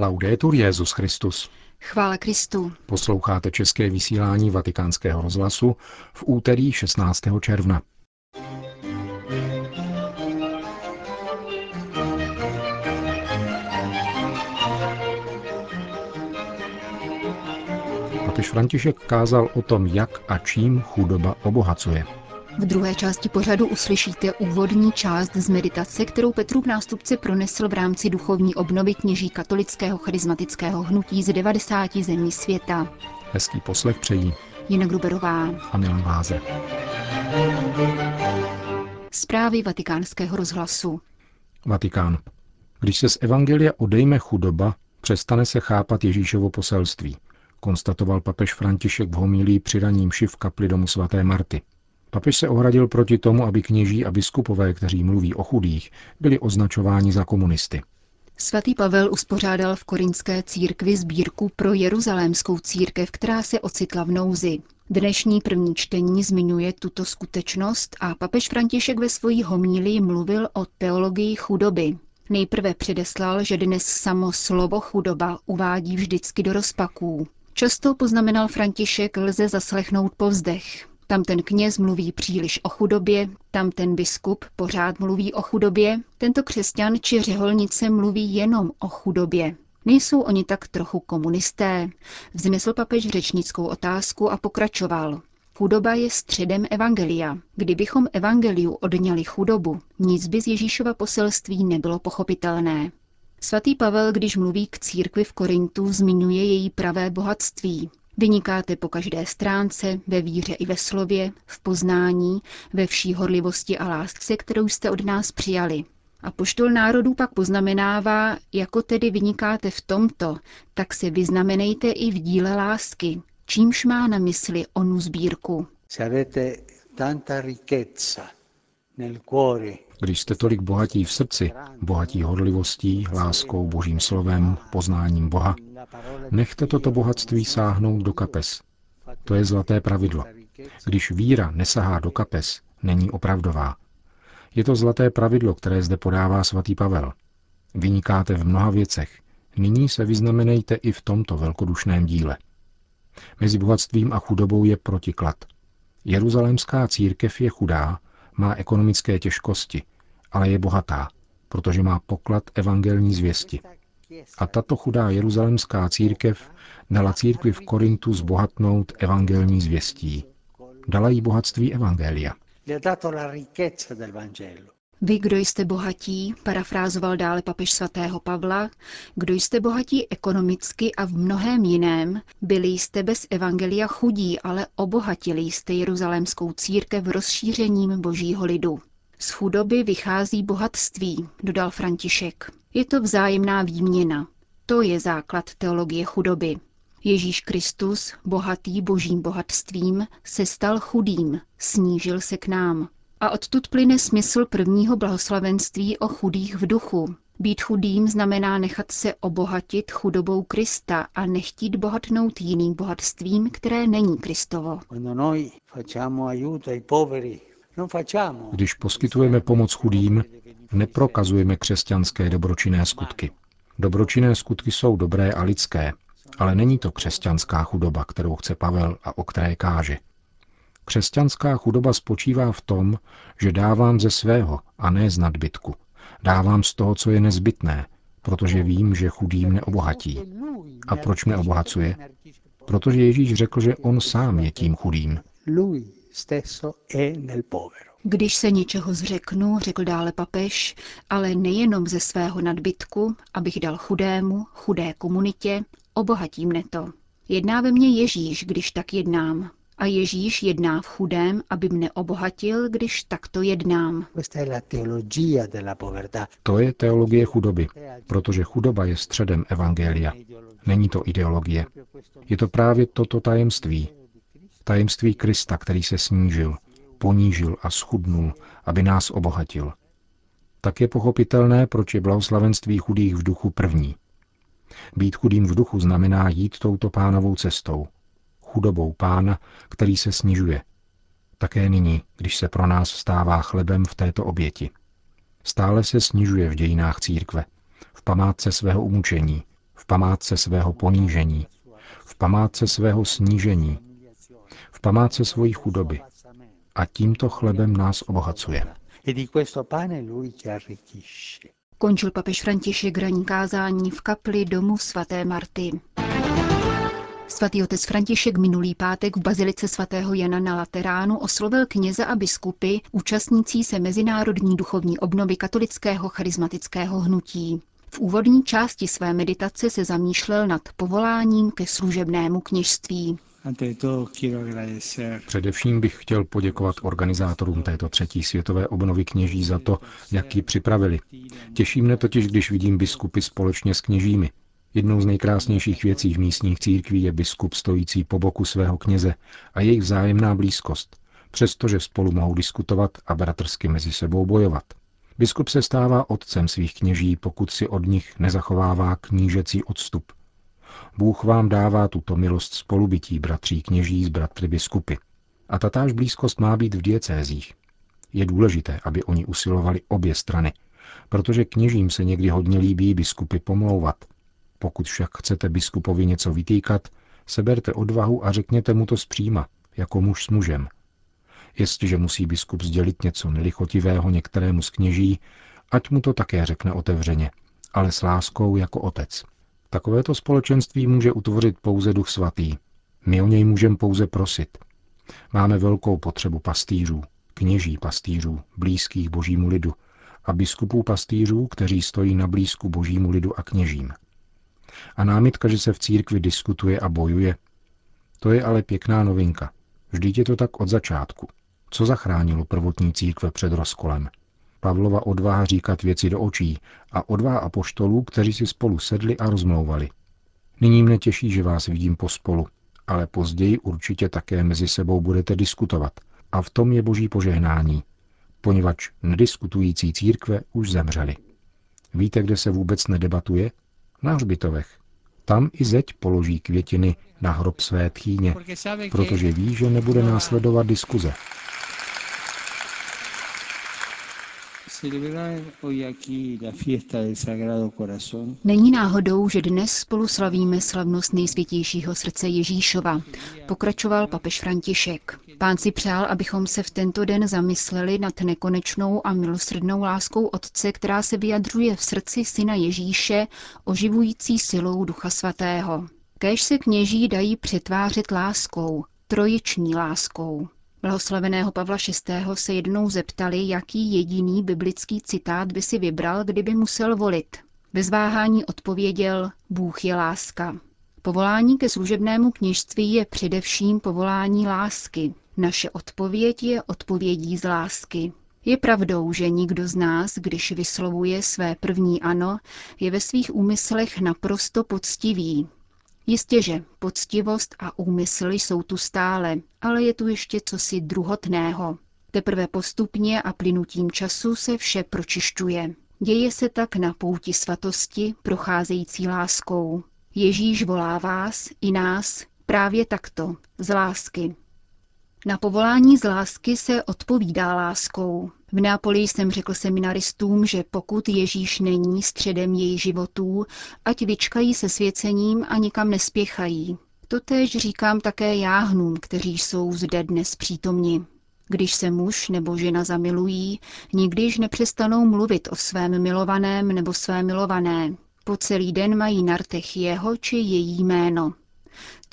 Laudetur Jezus Christus. Chvála Kristu. Posloucháte české vysílání Vatikánského rozhlasu v úterý 16. června. Papež František kázal o tom, jak a čím chudoba obohacuje. V druhé části pořadu uslyšíte úvodní část z meditace, kterou Petrův nástupce pronesl v rámci duchovní obnovy kněží katolického charismatického hnutí z 90 zemí světa. Hezký poslech přejí Jina Gruberová a Milan Váze. Zprávy vatikánského rozhlasu. Vatikán. Když se z Evangelia odejme chudoba, přestane se chápat Ježíšovo poselství, konstatoval papež František v homilí při raním v kapli domu svaté Marty. Papež se ohradil proti tomu, aby kněží a biskupové, kteří mluví o chudých, byli označováni za komunisty. Svatý Pavel uspořádal v korinské církvi sbírku pro jeruzalémskou církev, která se ocitla v nouzi. Dnešní první čtení zmiňuje tuto skutečnost a papež František ve svojí homílii mluvil o teologii chudoby. Nejprve předeslal, že dnes samo slovo chudoba uvádí vždycky do rozpaků. Často poznamenal František lze zaslechnout povzdech. Tam ten kněz mluví příliš o chudobě, tam ten biskup pořád mluví o chudobě, tento křesťan či řeholnice mluví jenom o chudobě. Nejsou oni tak trochu komunisté? Vznesl papež řečnickou otázku a pokračoval. Chudoba je středem evangelia. Kdybychom evangeliu odňali chudobu, nic by z Ježíšova poselství nebylo pochopitelné. Svatý Pavel, když mluví k církvi v Korintu, zmiňuje její pravé bohatství. Vynikáte po každé stránce, ve víře i ve slově, v poznání, ve vší horlivosti a lásce, kterou jste od nás přijali. A poštol národů pak poznamenává, jako tedy vynikáte v tomto, tak se vyznamenejte i v díle lásky, čímž má na mysli onu sbírku. Když jste tolik bohatí v srdci, bohatí horlivostí, láskou, božím slovem, poznáním Boha, nechte toto bohatství sáhnout do kapes. To je zlaté pravidlo. Když víra nesahá do kapes, není opravdová. Je to zlaté pravidlo, které zde podává svatý Pavel. Vynikáte v mnoha věcech. Nyní se vyznamenejte i v tomto velkodušném díle. Mezi bohatstvím a chudobou je protiklad. Jeruzalémská církev je chudá, má ekonomické těžkosti, ale je bohatá, protože má poklad evangelní zvěsti. A tato chudá jeruzalemská církev dala církvi v Korintu zbohatnout evangelní zvěstí. Dala jí bohatství evangelia. Vy, kdo jste bohatí, parafrázoval dále papež svatého Pavla, kdo jste bohatí ekonomicky a v mnohém jiném, byli jste bez evangelia chudí, ale obohatili jste jeruzalémskou církev rozšířením božího lidu. Z chudoby vychází bohatství, dodal František. Je to vzájemná výměna. To je základ teologie chudoby. Ježíš Kristus, bohatý božím bohatstvím, se stal chudým, snížil se k nám. A odtud plyne smysl prvního blahoslavenství o chudých v duchu. Být chudým znamená nechat se obohatit chudobou Krista a nechtít bohatnout jiným bohatstvím, které není Kristovo. Když poskytujeme pomoc chudým, neprokazujeme křesťanské dobročinné skutky. Dobročinné skutky jsou dobré a lidské, ale není to křesťanská chudoba, kterou chce Pavel a o které káže. Křesťanská chudoba spočívá v tom, že dávám ze svého a ne z nadbytku. Dávám z toho, co je nezbytné, protože vím, že chudým neobohatí. A proč mě obohacuje? Protože Ježíš řekl, že on sám je tím chudým. Když se něčeho zřeknu, řekl dále papež, ale nejenom ze svého nadbytku, abych dal chudému, chudé komunitě, obohatí mne to. Jedná ve mně Ježíš, když tak jednám. A Ježíš jedná v chudém, aby mne obohatil, když takto jednám. To je teologie chudoby, protože chudoba je středem Evangelia. Není to ideologie. Je to právě toto tajemství. Tajemství Krista, který se snížil, ponížil a schudnul, aby nás obohatil. Tak je pochopitelné, proč je blahoslavenství chudých v duchu první. Být chudým v duchu znamená jít touto pánovou cestou. Chudobou pána, který se snižuje. Také nyní, když se pro nás stává chlebem v této oběti. Stále se snižuje v dějinách církve, v památce svého umučení, v památce svého ponížení, v památce svého snížení, v památce svojí chudoby. A tímto chlebem nás obohacuje. Končil papež František ranní kázání v kapli domu svaté Marty. Svatý otec František minulý pátek v bazilice svatého Jana na Lateránu oslovil kněze a biskupy účastnící se mezinárodní duchovní obnovy katolického charismatického hnutí. V úvodní části své meditace se zamýšlel nad povoláním ke služebnému kněžství. Především bych chtěl poděkovat organizátorům této třetí světové obnovy kněží za to, jak ji připravili. Těší mne totiž, když vidím biskupy společně s kněžími. Jednou z nejkrásnějších věcí v místních církví je biskup stojící po boku svého kněze a jejich vzájemná blízkost, přestože spolu mohou diskutovat a bratrsky mezi sebou bojovat. Biskup se stává otcem svých kněží, pokud si od nich nezachovává knížecí odstup. Bůh vám dává tuto milost spolubytí bratří kněží s bratry biskupy. A tatáž blízkost má být v diecézích. Je důležité, aby oni usilovali obě strany, protože kněžím se někdy hodně líbí biskupy pomlouvat. Pokud však chcete biskupovi něco vytýkat, seberte odvahu a řekněte mu to zpříma, jako muž s mužem. Jestliže musí biskup sdělit něco nelichotivého některému z kněží, ať mu to také řekne otevřeně, ale s láskou jako otec. Takovéto společenství může utvořit pouze Duch Svatý. My o něj můžeme pouze prosit. Máme velkou potřebu pastýřů, kněží pastýřů, blízkých božímu lidu a biskupů pastýřů, kteří stojí na blízku božímu lidu a kněžím. A námitka, že se v církvi diskutuje a bojuje, to je ale pěkná novinka. Vždyť je to tak od začátku. Co zachránilo prvotní církve před rozkolem? Pavlova odvaha říkat věci do očí a odvaha apoštolů, kteří si spolu sedli a rozmlouvali. Nyní mne těší, že vás vidím pospolu, ale později určitě také mezi sebou budete diskutovat. A v tom je boží požehnání, poněvadž nediskutující církve už zemřely. Víte, kde se vůbec nedebatuje? Na hřbitovech. Tam i zeď položí květiny na hrob své tchýně, protože ví, že nebude následovat diskuze. Není náhodou, že dnes spolu slavíme slavnost nejsvětějšího srdce Ježíšova, pokračoval papež František. Pán si přál, abychom se v tento den zamysleli nad nekonečnou a milosrdnou láskou Otce, která se vyjadřuje v srdci Syna Ježíše, oživující silou Ducha Svatého. Kéž se kněží dají přetvářet láskou, trojiční láskou. Blahoslaveného Pavla VI. se jednou zeptali, jaký jediný biblický citát by si vybral, kdyby musel volit. Bez váhání odpověděl, Bůh je láska. Povolání ke služebnému kněžství je především povolání lásky. Naše odpověď je odpovědí z lásky. Je pravdou, že nikdo z nás, když vyslovuje své první ano, je ve svých úmyslech naprosto poctivý, Jistěže, poctivost a úmysl jsou tu stále, ale je tu ještě cosi druhotného. Teprve postupně a plynutím času se vše pročišťuje. Děje se tak na pouti svatosti, procházející láskou. Ježíš volá vás i nás právě takto, z lásky. Na povolání z lásky se odpovídá láskou. V Neapoli jsem řekl seminaristům, že pokud Ježíš není středem jejich životů, ať vyčkají se svěcením a nikam nespěchají. Totéž říkám také jáhnům, kteří jsou zde dnes přítomni. Když se muž nebo žena zamilují, nikdyž nepřestanou mluvit o svém milovaném nebo své milované. Po celý den mají na rtech jeho či její jméno.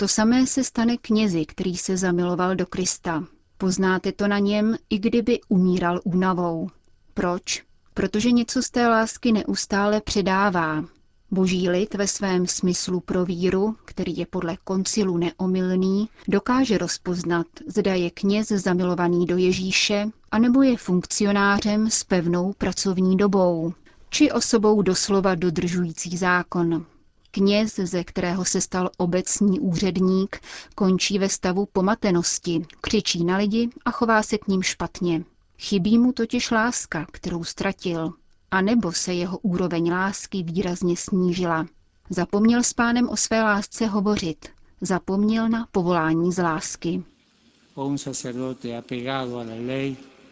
To samé se stane knězi, který se zamiloval do Krista. Poznáte to na něm, i kdyby umíral únavou. Proč? Protože něco z té lásky neustále předává. Boží lid ve svém smyslu pro víru, který je podle koncilu neomylný, dokáže rozpoznat, zda je kněz zamilovaný do Ježíše, anebo je funkcionářem s pevnou pracovní dobou, či osobou doslova dodržující zákon. Kněz, ze kterého se stal obecní úředník, končí ve stavu pomatenosti, křičí na lidi a chová se k ním špatně. Chybí mu totiž láska, kterou ztratil, a nebo se jeho úroveň lásky výrazně snížila. Zapomněl s pánem o své lásce hovořit, zapomněl na povolání z lásky.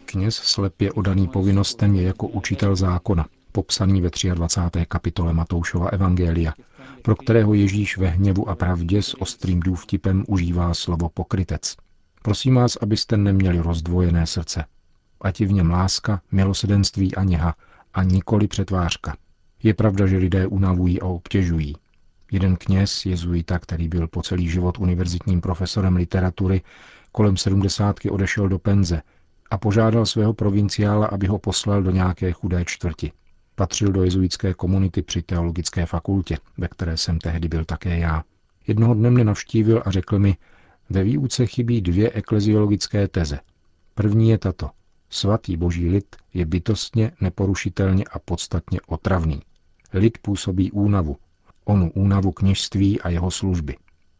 Kněz slepě odaný povinnostem je jako učitel zákona, popsaný ve 23. kapitole Matoušova Evangelia, pro kterého Ježíš ve hněvu a pravdě s ostrým důvtipem užívá slovo pokrytec. Prosím vás, abyste neměli rozdvojené srdce. Ať je v něm láska, milosedenství a něha, a nikoli přetvářka. Je pravda, že lidé unavují a obtěžují. Jeden kněz, jezuita, který byl po celý život univerzitním profesorem literatury, kolem sedmdesátky odešel do penze a požádal svého provinciála, aby ho poslal do nějaké chudé čtvrti. Patřil do jezuitské komunity při teologické fakultě, ve které jsem tehdy byl také já. Jednoho dne mě navštívil a řekl mi, ve výuce chybí dvě ekleziologické teze. První je tato. Svatý boží lid je bytostně, neporušitelně a podstatně otravný. Lid působí únavu, onu únavu kněžství a jeho služby.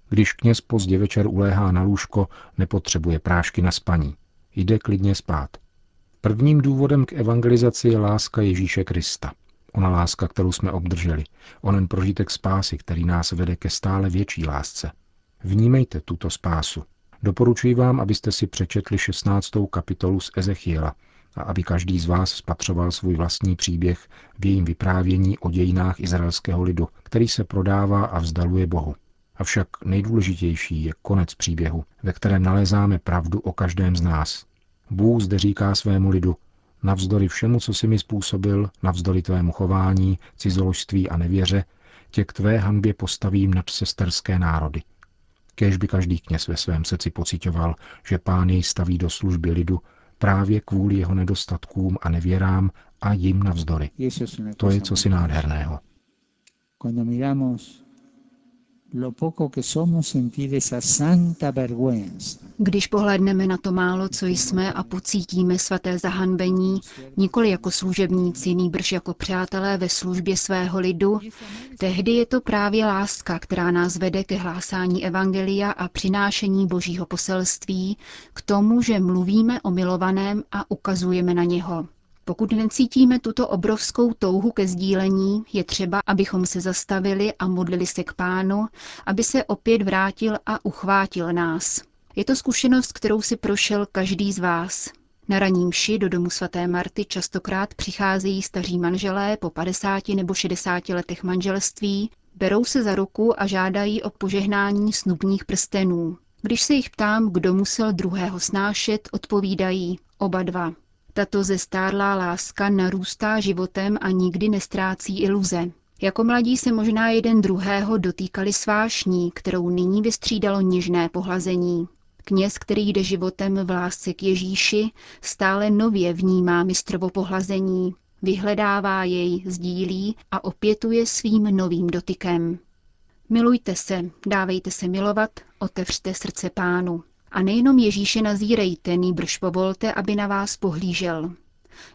Když kněz pozdě večer uléhá na lůžko, nepotřebuje prášky na spaní. Jde klidně spát. Prvním důvodem k evangelizaci je láska Ježíše Krista. Ona láska, kterou jsme obdrželi. Onen prožitek spásy, který nás vede ke stále větší lásce. Vnímejte tuto spásu. Doporučuji vám, abyste si přečetli 16. kapitolu z Ezechiela a aby každý z vás spatřoval svůj vlastní příběh v jejím vyprávění o dějinách izraelského lidu, který se prodává a vzdaluje Bohu. Avšak nejdůležitější je konec příběhu, ve kterém nalézáme pravdu o každém z nás. Bůh zde říká svému lidu, navzdory všemu, co si mi způsobil, navzdory tvému chování, cizoložství a nevěře, tě k tvé hanbě postavím nad sesterské národy. Kéž by každý kněz ve svém srdci pocitoval, že pán jej staví do služby lidu právě kvůli jeho nedostatkům a nevěrám a jim navzdory. To je cosi nádherného. Když pohledneme na to málo, co jsme a pocítíme svaté zahanbení, nikoli jako služebníci, nýbrž jako přátelé ve službě svého lidu, tehdy je to právě láska, která nás vede ke hlásání evangelia a přinášení božího poselství, k tomu, že mluvíme o milovaném a ukazujeme na něho. Pokud necítíme tuto obrovskou touhu ke sdílení, je třeba, abychom se zastavili a modlili se k pánu, aby se opět vrátil a uchvátil nás. Je to zkušenost, kterou si prošel každý z vás. Na raním ši do domu svaté Marty častokrát přicházejí staří manželé po 50 nebo 60 letech manželství, berou se za ruku a žádají o požehnání snubních prstenů. Když se jich ptám, kdo musel druhého snášet, odpovídají oba dva. Tato zestárlá láska narůstá životem a nikdy nestrácí iluze. Jako mladí se možná jeden druhého dotýkali svášní, kterou nyní vystřídalo něžné pohlazení. Kněz, který jde životem v lásce k Ježíši, stále nově vnímá mistrovo pohlazení, vyhledává jej, sdílí a opětuje svým novým dotykem. Milujte se, dávejte se milovat, otevřte srdce pánu. A nejenom Ježíše nazírejte, nýbrž povolte, aby na vás pohlížel.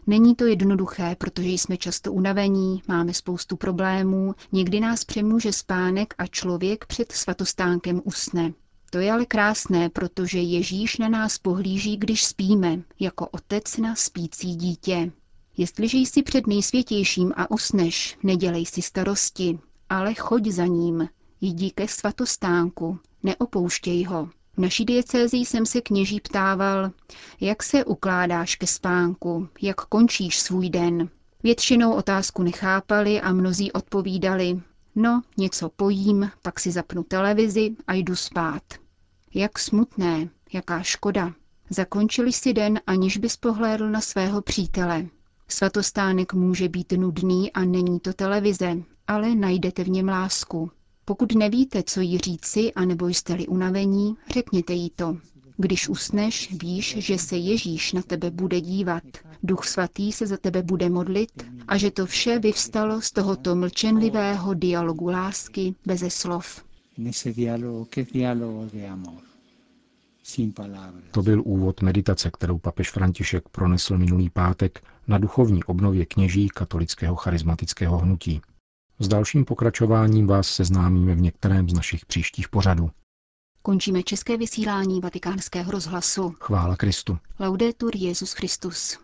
Není to jednoduché, protože jsme často unavení, máme spoustu problémů, někdy nás přemůže spánek a člověk před svatostánkem usne. To je ale krásné, protože Ježíš na nás pohlíží, když spíme, jako otec na spící dítě. Jestliže jsi před nejsvětějším a usneš, nedělej si starosti, ale choď za ním, jdi ke svatostánku, neopouštěj ho. V naší diecézi jsem se kněží ptával, jak se ukládáš ke spánku, jak končíš svůj den. Většinou otázku nechápali a mnozí odpovídali, no, něco pojím, pak si zapnu televizi a jdu spát. Jak smutné, jaká škoda. Zakončili si den, aniž bys pohlédl na svého přítele. Svatostánek může být nudný a není to televize, ale najdete v něm lásku. Pokud nevíte, co jí říci, anebo jste-li unavení, řekněte jí to. Když usneš, víš, že se Ježíš na tebe bude dívat, Duch Svatý se za tebe bude modlit a že to vše vyvstalo z tohoto mlčenlivého dialogu lásky beze slov. To byl úvod meditace, kterou papež František pronesl minulý pátek na duchovní obnově kněží katolického charismatického hnutí. S dalším pokračováním vás seznámíme v některém z našich příštích pořadů. Končíme české vysílání vatikánského rozhlasu. Chvála Kristu. Laudetur Jezus Christus.